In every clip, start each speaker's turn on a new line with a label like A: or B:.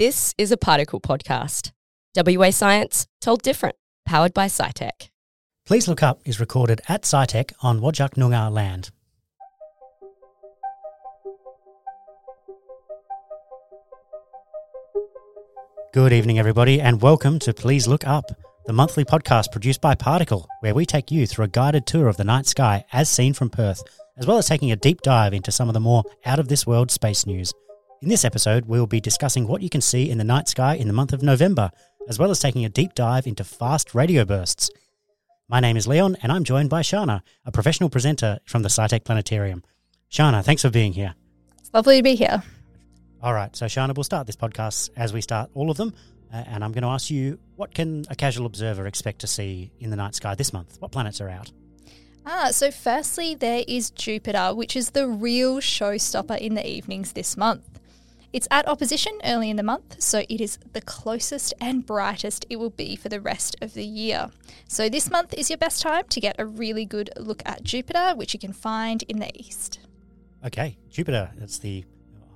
A: This is a particle podcast. WA Science told different, powered by SciTech.
B: Please Look Up is recorded at SciTech on Whadjuk Noongar land. Good evening, everybody, and welcome to Please Look Up, the monthly podcast produced by Particle, where we take you through a guided tour of the night sky as seen from Perth, as well as taking a deep dive into some of the more out of this world space news. In this episode, we will be discussing what you can see in the night sky in the month of November, as well as taking a deep dive into fast radio bursts. My name is Leon, and I'm joined by Sharna, a professional presenter from the SciTech Planetarium. Sharna, thanks for being here.
C: It's lovely to be here.
B: All right, so Sharna, we'll start this podcast as we start all of them, uh, and I'm going to ask you what can a casual observer expect to see in the night sky this month? What planets are out?
C: Ah, so firstly, there is Jupiter, which is the real showstopper in the evenings this month. It's at opposition early in the month, so it is the closest and brightest it will be for the rest of the year. So this month is your best time to get a really good look at Jupiter, which you can find in the east.
B: Okay, Jupiter, that's the,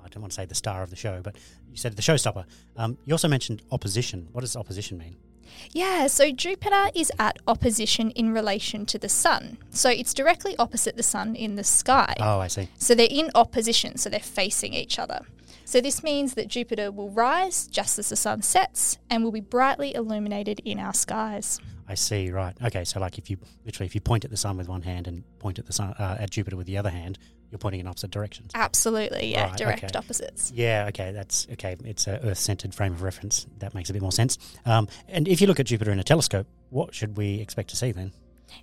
B: I don't want to say the star of the show, but you said the showstopper. Um, you also mentioned opposition. What does opposition mean?
C: Yeah, so Jupiter is at opposition in relation to the Sun. So it's directly opposite the Sun in the sky.
B: Oh, I see.
C: So they're in opposition, so they're facing each other. So this means that Jupiter will rise just as the sun sets and will be brightly illuminated in our skies.
B: I see. Right. Okay. So, like, if you literally, if you point at the sun with one hand and point at the sun uh, at Jupiter with the other hand, you're pointing in opposite directions.
C: Absolutely. Yeah.
B: Right,
C: direct
B: okay.
C: opposites.
B: Yeah. Okay. That's okay. It's a Earth-centered frame of reference. That makes a bit more sense. Um, and if you look at Jupiter in a telescope, what should we expect to see then?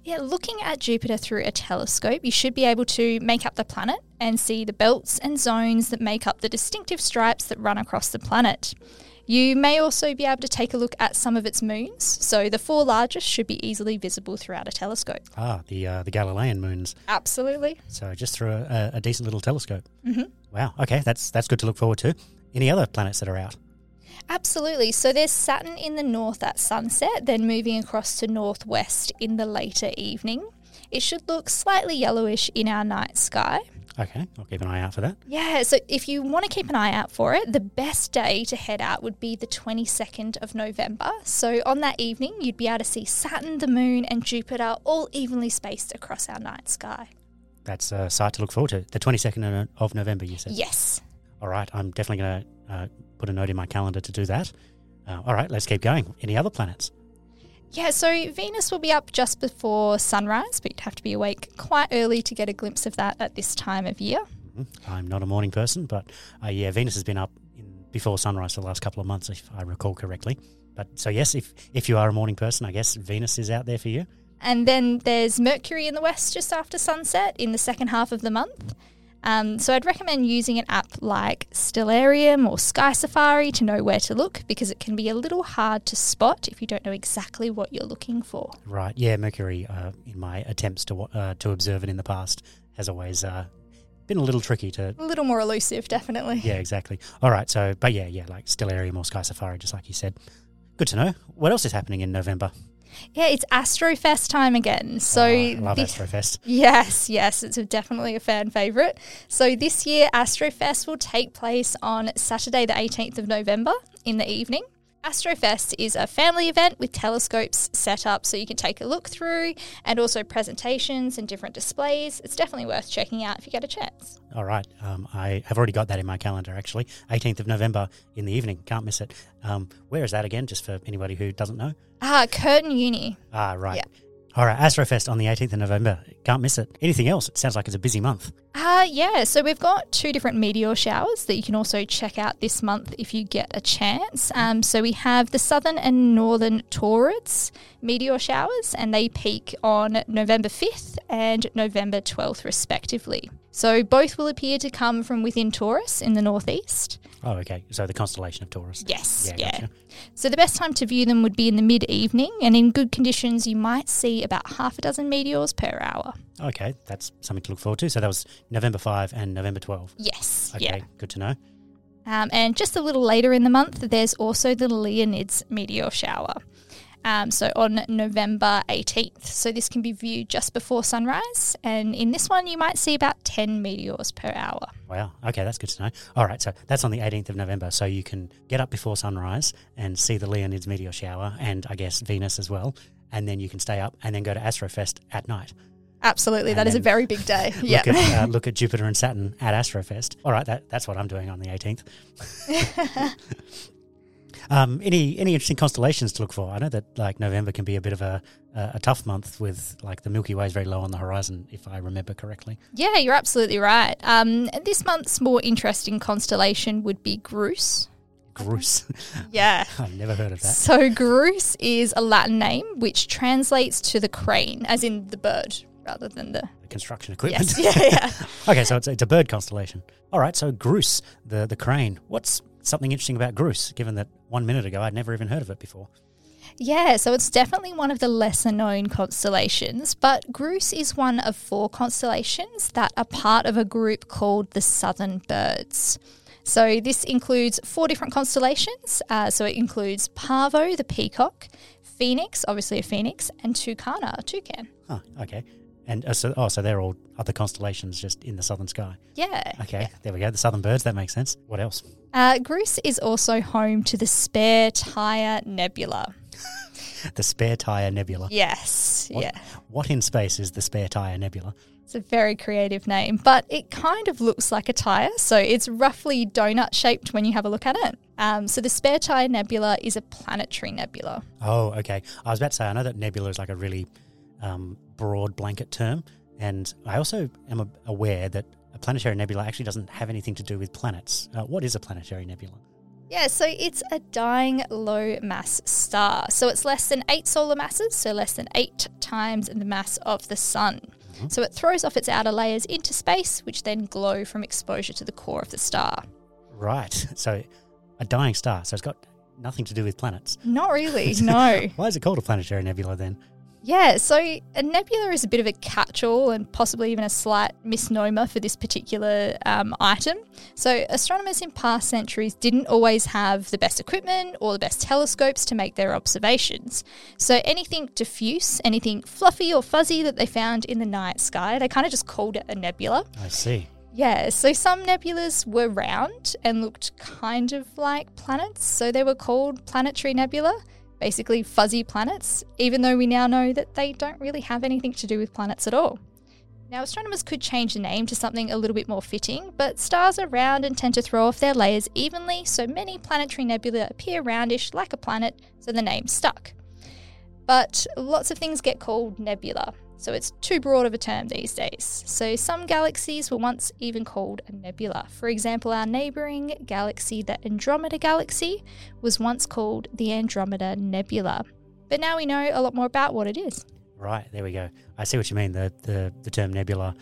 C: Yeah, looking at Jupiter through a telescope, you should be able to make up the planet and see the belts and zones that make up the distinctive stripes that run across the planet. You may also be able to take a look at some of its moons. So the four largest should be easily visible throughout a telescope.
B: Ah, the uh, the Galilean moons.
C: Absolutely.
B: So just through a, a decent little telescope.
C: hmm
B: Wow. Okay. That's that's good to look forward to. Any other planets that are out?
C: Absolutely. So there's Saturn in the north at sunset, then moving across to northwest in the later evening. It should look slightly yellowish in our night sky.
B: Okay. I'll keep an eye out for that.
C: Yeah, so if you want to keep an eye out for it, the best day to head out would be the 22nd of November. So on that evening, you'd be able to see Saturn, the moon, and Jupiter all evenly spaced across our night sky.
B: That's a sight to look forward to. The 22nd of November, you said.
C: Yes.
B: All right. I'm definitely going to uh, put a note in my calendar to do that. Uh, all right. Let's keep going. Any other planets?
C: Yeah, so Venus will be up just before sunrise, but you'd have to be awake quite early to get a glimpse of that at this time of year.
B: Mhm. I'm not a morning person, but uh, yeah, Venus has been up in, before sunrise for the last couple of months, if I recall correctly. But so yes, if if you are a morning person, I guess Venus is out there for you.
C: And then there's Mercury in the west just after sunset in the second half of the month. Um, so I'd recommend using an app like Stellarium or Sky Safari to know where to look because it can be a little hard to spot if you don't know exactly what you're looking for.
B: Right. Yeah, Mercury. Uh, in my attempts to uh, to observe it in the past, has always uh, been a little tricky to.
C: A little more elusive, definitely.
B: Yeah, exactly. All right. So, but yeah, yeah, like Stellarium or Sky Safari, just like you said. Good to know. What else is happening in November?
C: Yeah, it's Astrofest time again. So
B: Oh, I love
C: thi-
B: Astrofest.
C: Yes, yes, it's a, definitely a fan favourite. So this year, Astrofest will take place on Saturday, the 18th of November in the evening. Astrofest is a family event with telescopes set up so you can take a look through and also presentations and different displays. It's definitely worth checking out if you get a chance.
B: All right. Um, I have already got that in my calendar, actually. 18th of November in the evening. Can't miss it. Um, where is that again, just for anybody who doesn't know?
C: Ah, Curtin Uni.
B: Ah, right.
C: Yeah.
B: All right. Astrofest on the 18th of November. Can't miss it. Anything else? It sounds like it's a busy month.
C: Uh, yeah, so we've got two different meteor showers that you can also check out this month if you get a chance. Um, so we have the southern and northern Taurids meteor showers, and they peak on November 5th and November 12th, respectively. So both will appear to come from within Taurus in the northeast.
B: Oh, okay. So the constellation of Taurus.
C: Yes,
B: Yeah,
C: yeah.
B: gotcha.
C: So the best time to view them would be in the mid evening, and in good conditions, you might see about half a dozen meteors per hour.
B: Okay. That's something to look forward to. So that was November 5 and November 12.
C: Yes,
B: Okay.
C: yeah.
B: Good to know.
C: Um, and just a little later in the month, there's also the Leonids meteor shower. Um, so on November 18th. So this can be viewed just before sunrise. And in this one, you might see about 10 meteors per hour.
B: Wow. Okay, that's good to know. All right, so that's on the 18th of November. So you can get up before sunrise and see the Leonids meteor shower and I guess Venus as well. And then you can stay up and then go to Astrofest at night.
C: Absolutely.
B: And
C: that is a very big day.
B: Look,
C: yeah.
B: at, uh, look at Jupiter and Saturn at Astrofest. All right, that, that's what I'm doing on the 18th. um, any any interesting constellations to look for? I know that like November can be a bit of a, a, a tough month with like the Milky Way is very low on the horizon, if I remember correctly.
C: Yeah, you're absolutely right. Um, this month's more interesting constellation would be Grus.
B: Grus.
C: Yeah.
B: I've never heard of that.
C: So Grus is a Latin name which translates to the crane, as in the bird, rather than the.
B: Construction equipment.
C: Yes. Yeah, yeah.
B: okay, so it's, it's a bird constellation. All right, so Grus, the, the crane. What's something interesting about Grus, given that one minute ago I'd never even heard of it before?
C: Yeah, so it's definitely one of the lesser known constellations, but Grus is one of four constellations that are part of a group called the Southern Birds. So this includes four different constellations. Uh, so it includes Pavo, the peacock, Phoenix, obviously a phoenix, and Tucana, a toucan.
B: Huh, okay. And uh, so, oh, so they're all other constellations just in the southern sky.
C: Yeah.
B: Okay, there we go. The southern birds, that makes sense. What else?
C: Uh, Grus is also home to the Spare Tire Nebula.
B: The Spare Tire Nebula.
C: Yes,
B: What,
C: yeah.
B: What in space is the Spare Tire Nebula?
C: It's a very creative name, but it kind of looks like a tire. So it's roughly donut shaped when you have a look at it. Um, so the Spare Tire Nebula is a planetary nebula.
B: Oh, okay. I was about to say, I know that nebula is like a really um, broad blanket term. And I also am aware that a planetary nebula actually doesn't have anything to do with planets. Uh, what is a planetary nebula?
C: Yeah, so it's a dying low mass star. So it's less than eight solar masses, so less than eight times the mass of the sun. So it throws off its outer layers into space, which then glow from exposure to the core of the star.
B: Right. So a dying star. So it's got nothing to do with planets.
C: Not really, no.
B: Why is it called a planetary nebula then?
C: Yeah, so a nebula is a bit of a catch all and possibly even a slight misnomer for this particular um, item. So, astronomers in past centuries didn't always have the best equipment or the best telescopes to make their observations. So, anything diffuse, anything fluffy or fuzzy that they found in the night sky, they kind of just called it a nebula.
B: I see.
C: Yeah, so some nebulas were round and looked kind of like planets, so they were called planetary nebula, basically fuzzy planets, even though we now know that they don't really have anything to do with planets at all. Now, astronomers could change the name to something a little bit more fitting, but stars are round and tend to throw off their layers evenly, so many planetary nebula appear roundish like a planet, so the name stuck. But lots of things get called nebula, so it's too broad of a term these days. So some galaxies were once even called a nebula. For example, our neighbouring galaxy, the Andromeda Galaxy, was once called the Andromeda Nebula. But now we know a lot more about what it is.
B: Right, there we go. I see what you mean. The the, the term nebula,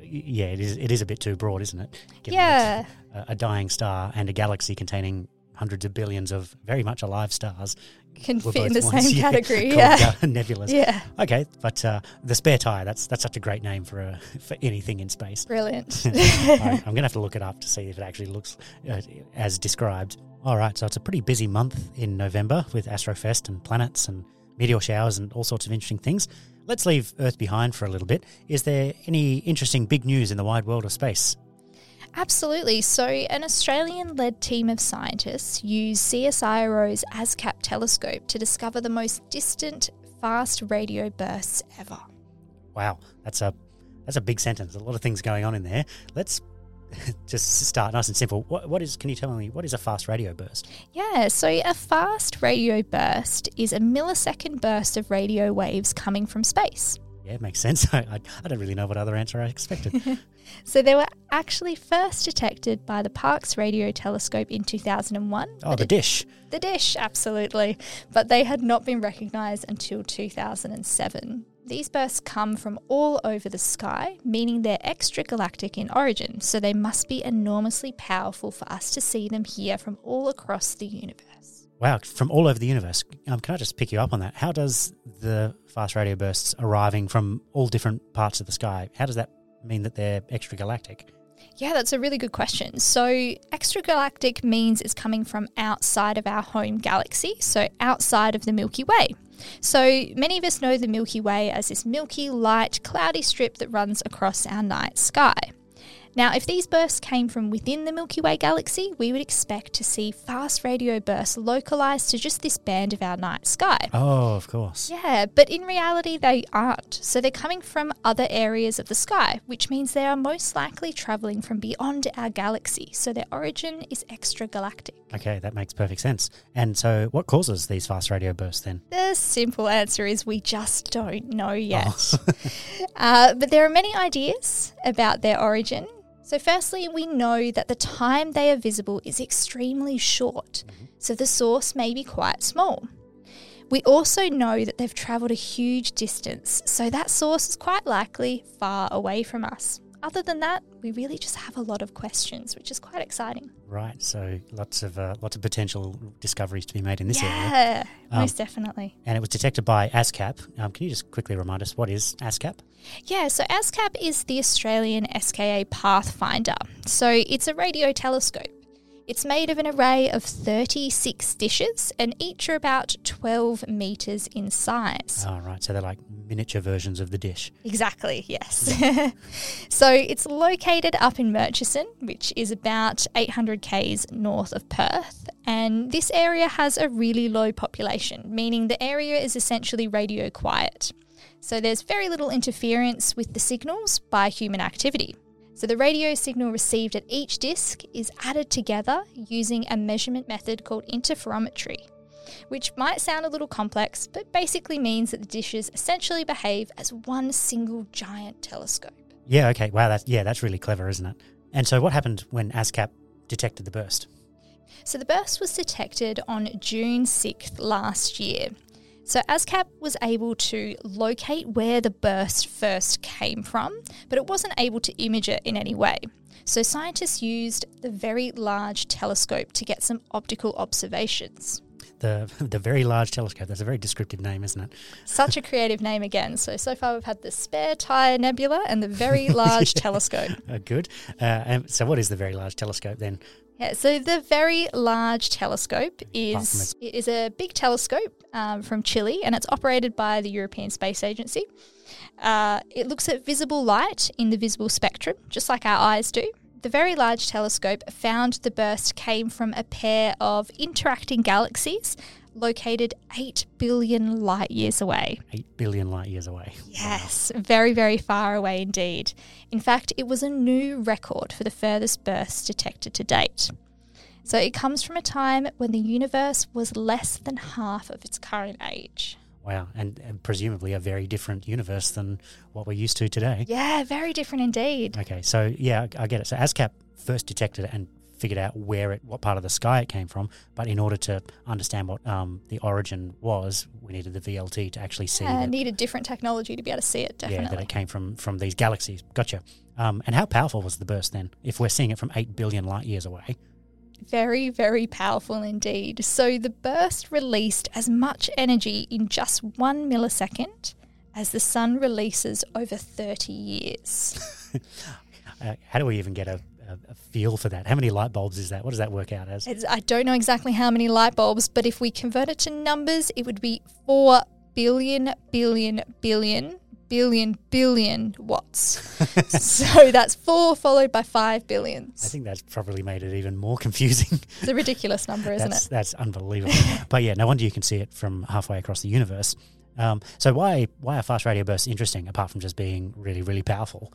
B: yeah, it is it is a bit too broad, isn't it? Given
C: yeah,
B: A, a dying star and a galaxy containing hundreds of billions of very much alive stars
C: can fit in the
B: once,
C: same
B: yeah,
C: category.
B: called,
C: Yeah.
B: uh, nebulas.
C: Yeah,
B: Okay, but uh, the spare tire, that's that's such a great name for a, for anything in space.
C: brilliant.
B: Right, I'm going to have to look it up to see if it actually looks uh, as described. All right, so it's a pretty busy month in November with Astrofest and planets and meteor showers and all sorts of interesting things. Let's leave Earth behind for a little bit. Is there any interesting big news in the wide world of space?
C: Absolutely. So, an Australian led team of scientists used CSIRO's ASKAP telescope to discover the most distant fast radio bursts ever.
B: Wow, that's a that's a big sentence. A lot of things going on in there. Let's just start nice and simple. What, what is? Can you tell me what is a fast radio burst?
C: Yeah, so a fast radio burst is a millisecond burst of radio waves coming from space.
B: Yeah, it makes sense. I, I, I don't really know what other answer I expected.
C: So, they were actually first detected by the Parkes Radio Telescope in 2001.
B: Oh, the
C: it-
B: dish.
C: The dish, absolutely. But they had not been recognised until 2007. These bursts come from all over the sky, meaning they're extragalactic in origin, so they must be enormously powerful for us to see them here from all across the universe.
B: Wow, from all over the universe. Um, can I just pick you up on that? How does the fast radio bursts arriving from all different parts of the sky, how does that mean that they're extragalactic?
C: Yeah, that's a really good question. So, extragalactic means it's coming from outside of our home galaxy, so outside of the Milky Way. So many of us know the Milky Way as this milky, light, cloudy strip that runs across our night sky. Now, if these bursts came from within the Milky Way galaxy, we would expect to see fast radio bursts localized to just this band of our night sky.
B: Oh, of course.
C: Yeah, but in reality, they aren't. So they're coming from other areas of the sky, which means they are most likely traveling from beyond our galaxy. So their origin is extragalactic.
B: Okay, that makes perfect sense. And so, what causes these fast radio bursts then?
C: The simple answer is we just don't know yet. uh, but there are many ideas about their origin. So, firstly, we know that the time they are visible is extremely short, mm-hmm. so the source may be quite small. We also know that they've travelled a huge distance, so that source is quite likely far away from us. Other than that, we really just have a lot of questions, which is quite exciting.
B: Right. So, lots of uh, lots of potential discoveries to be made in this area.
C: yeah,
B: Um,
C: most definitely.
B: And it was detected by ASKAP. Um, can you just quickly remind us what is ASKAP?
C: Yeah, so ASKAP is the Australian SKA Pathfinder. So it's a radio telescope. It's made of an array of 36 dishes, and each are about 12 metres in size.
B: Oh, right. So they're like miniature versions of the dish.
C: Exactly, yes. so it's located up in Murchison, which is about 800 k's north of Perth. And this area has a really low population, meaning the area is essentially radio quiet. So there's very little interference with the signals by human activity. So the radio signal received at each disc is added together using a measurement method called interferometry, which might sound a little complex, but basically means that the dishes essentially behave as one single giant telescope.
B: Yeah. Okay. Wow. That's yeah. That's really clever, isn't it? And so, what happened when ASKAP detected the burst?
C: So the burst was detected on June 6th last year. So ASKAP was able to locate where the burst first came from, but it wasn't able to image it in any way. So scientists used the Very Large Telescope to get some optical observations.
B: The the very large telescope. That's a very descriptive name, isn't it?
C: Such a creative name again. So so far we've had the Spare Tire Nebula and the Very Large Telescope.
B: Uh, good. Uh, and so, what is the very large telescope then?
C: Yeah, so the Very Large Telescope is it is a big telescope um, from Chile, and it's operated by the European Space Agency. Uh, it looks at visible light in the visible spectrum, just like our eyes do. The Very Large Telescope found the burst came from a pair of interacting galaxies located 8 billion light years away.
B: Eight billion light years away.
C: Yes, very, very far away indeed. In fact, it was a new record for the furthest burst detected to date. So it comes from a time when the universe was less than half of its current age.
B: Wow. And, and presumably a very different universe than what we're used to today.
C: Yeah, very different indeed.
B: Okay. So yeah, I I get it. So ASKAP first detected it and figured out where it, what part of the sky it came from. But in order to understand what um, the origin was, we needed the VLT to actually see
C: Yeah,
B: that,
C: needed different technology to be able to see it,
B: yeah, that it came from from these galaxies. Gotcha. Um, and how powerful was the burst then? If we're seeing it from eight billion light years away.
C: Very, very powerful indeed. So the burst released as much energy in just one millisecond as the sun releases over 30 years.
B: Uh, how do we even get a, a, a feel for that? How many light bulbs is that? What does that work out as?
C: It's, I don't know exactly how many light bulbs, but if we convert it to numbers, it would be 4 billion, billion, billion, billion, billion watts. so that's 4 followed by 5 billions.
B: I think that's probably made it even more confusing.
C: it's a ridiculous number, isn't
B: that's
C: it?
B: that's unbelievable. but yeah, no wonder you can see it from halfway across the universe. Um, so why why are fast radio bursts interesting apart from just being really really powerful?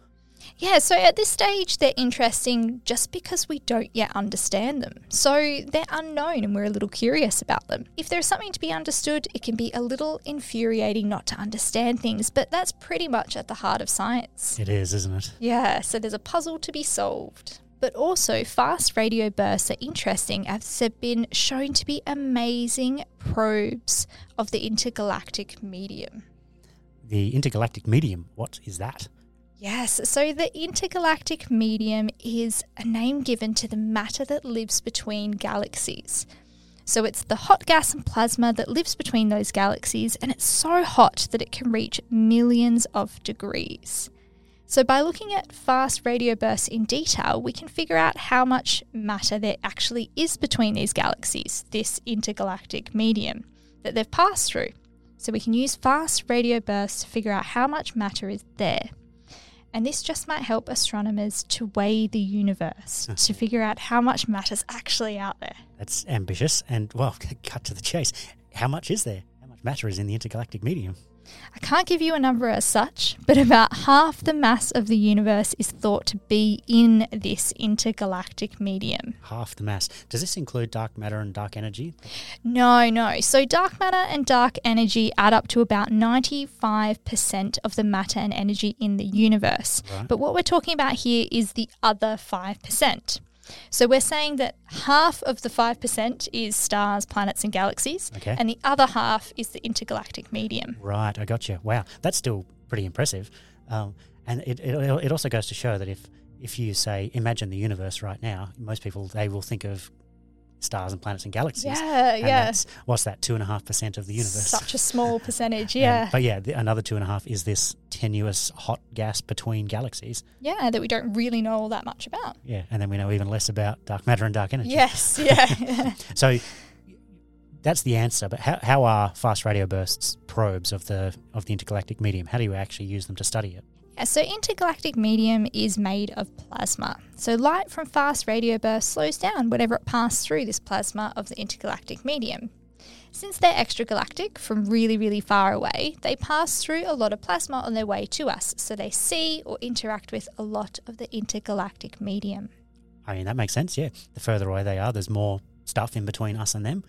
C: Yeah, so at this stage, they're interesting just because we don't yet understand them. So they're unknown and we're a little curious about them. If there's something to be understood, it can be a little infuriating not to understand things, but that's pretty much at the heart of science.
B: It is, isn't it?
C: Yeah, so there's a puzzle to be solved. But also, fast radio bursts are interesting as they've been shown to be amazing probes of the intergalactic medium.
B: The intergalactic medium. What is that?
C: Yes, so the intergalactic medium is a name given to the matter that lives between galaxies. So it's the hot gas and plasma that lives between those galaxies, and it's so hot that it can reach millions of degrees. So, by looking at fast radio bursts in detail, we can figure out how much matter there actually is between these galaxies, this intergalactic medium that they've passed through. So we can use fast radio bursts to figure out how much matter is there. And this just might help astronomers to weigh the universe, to mm-hmm. figure out how much matter's actually out there.
B: That's ambitious. And, well, cut to the chase. How much is there? How much matter is in the intergalactic medium?
C: I can't give you a number as such, but about half the mass of the universe is thought to be in this intergalactic medium.
B: Half the mass. Does this include dark matter and dark energy?
C: No, no. So dark matter and dark energy add up to about 95% of the matter and energy in the universe.
B: Right.
C: But what we're talking about here is the other 5%. So we're saying that half of the 5% is stars, planets, and galaxies,
B: Okay.
C: and the other half is the intergalactic medium.
B: Right, I got you. Wow, that's still pretty impressive. Um, and it, it, it also goes to show that if, if you say, imagine the universe right now, most people, they will think of stars and planets and galaxies.
C: Yeah,
B: And
C: yeah.
B: What's that, 2.5% of the universe?
C: Such a small percentage,
B: And-
C: yeah.
B: but yeah, the, another 2.5 is this tenuous hot gas between galaxies.
C: yeah, that we don't really know all that much about.
B: Yeah, and then we know even less about dark matter and dark energy.
C: Yes, yeah.
B: So that's the answer. But how, how are fast radio bursts probes of the of the intergalactic medium? How do you actually use them to study it?
C: Yeah, so intergalactic medium is made of plasma. So light from fast radio bursts slows down whenever it passes through this plasma of the intergalactic medium. Since they're extragalactic from really, really far away, they pass through a lot of plasma on their way to us, so they see or interact with a lot of the intergalactic medium.
B: I mean, that makes sense. Yeah, the further away they are, there's more stuff in between us and them.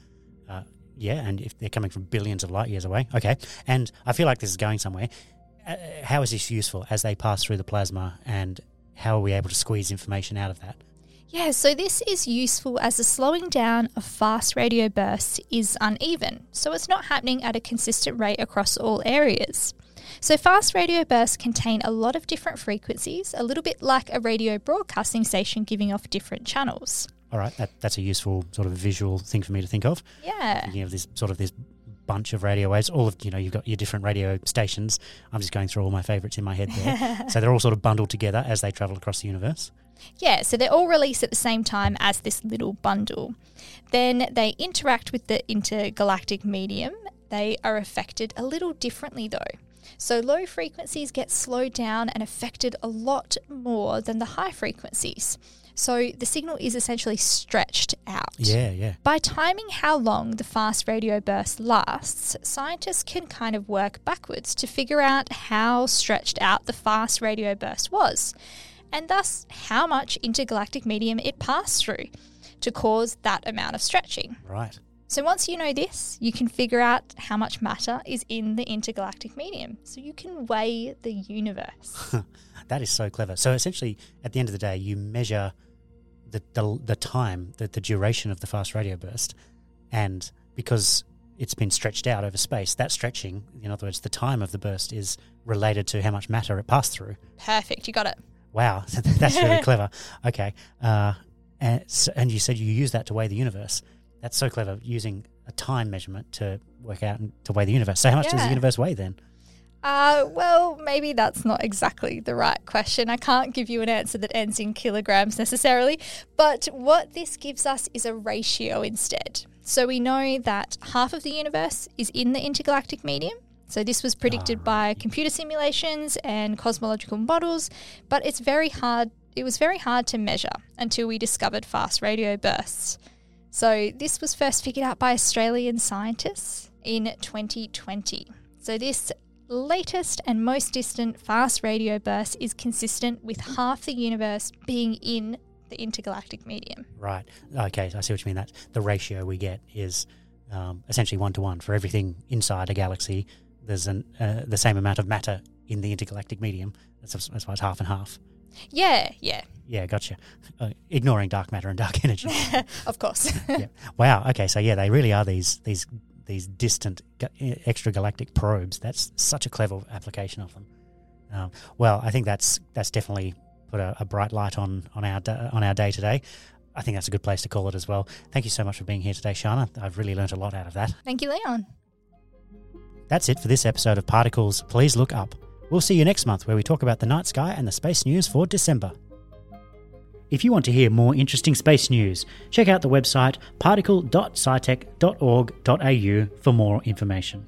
B: Uh, yeah, and if they're coming from billions of light years away, okay. And I feel like this is going somewhere. Uh, how is this useful as they pass through the plasma, and how are we able to squeeze information out of that?
C: Yeah, so this is useful as the slowing down of fast radio bursts is uneven, so it's not happening at a consistent rate across all areas. So, fast radio bursts contain a lot of different frequencies, a little bit like a radio broadcasting station giving off different channels.
B: All right, that, that's a useful sort of visual thing for me to think of.
C: Yeah.
B: Thinking of this sort of this bunch of radio waves. All of you know, you've got your different radio stations. I'm just going through all my favourites in my head there. so they're all sort of bundled together as they travel across the universe.
C: Yeah, so they're all released at the same time as this little bundle. Then they interact with the intergalactic medium. They are affected a little differently though. So low frequencies get slowed down and affected a lot more than the high frequencies. So the signal is essentially stretched out.
B: Yeah, yeah.
C: By timing how long the fast radio burst lasts, scientists can kind of work backwards to figure out how stretched out the fast radio burst was, and thus how much intergalactic medium it passed through to cause that amount of stretching.
B: Right.
C: So once you know this, you can figure out how much matter is in the intergalactic medium. So you can weigh the universe.
B: That is so clever. So essentially, at the end of the day, you measure the the, the time, the, the duration of the fast radio burst, and because it's been stretched out over space, that stretching, in other words, the time of the burst is related to how much matter it passed through.
C: Perfect, you got it.
B: Wow, that's really clever. Okay, uh, and, so, and you said you use that to weigh the universe. That's so clever, using a time measurement to work out and to weigh the universe. So how much does the universe weigh then?
C: Uh, well, maybe that's not exactly the right question. I can't give you an answer that ends in kilograms necessarily, but what this gives us is a ratio instead. So we know that half of the universe is in the intergalactic medium. So this was predicted by computer simulations and cosmological models, but it's very hard. It was very hard to measure until we discovered fast radio bursts. So this was first figured out by Australian scientists in 2020. So this latest and most distant fast radio burst is consistent with half the universe being in the intergalactic medium.
B: Right. Okay, I see what you mean. That the ratio we get is um, essentially one to one for everything inside a galaxy. There's an uh, the same amount of matter in the intergalactic medium. That's, that's why it's half and half.
C: Yeah, yeah,
B: Yeah, gotcha. Uh, ignoring dark matter and dark energy.
C: of course.
B: yeah. Wow. Okay. So yeah, they really are these these these distant ga- extragalactic probes. That's such a clever application of them. Um, well, I think that's that's definitely put a, a bright light on on our da- on our day today. I think that's a good place to call it as well. Thank you so much for being here today, Sharna. I've really learnt a lot out of that.
C: Thank you, Leon.
B: That's it for this episode of Particles. Please look up. We'll see you next month where we talk about the night sky and the space news for December. If you want to hear more interesting space news, check out the website particle.scitech.org.au for more information.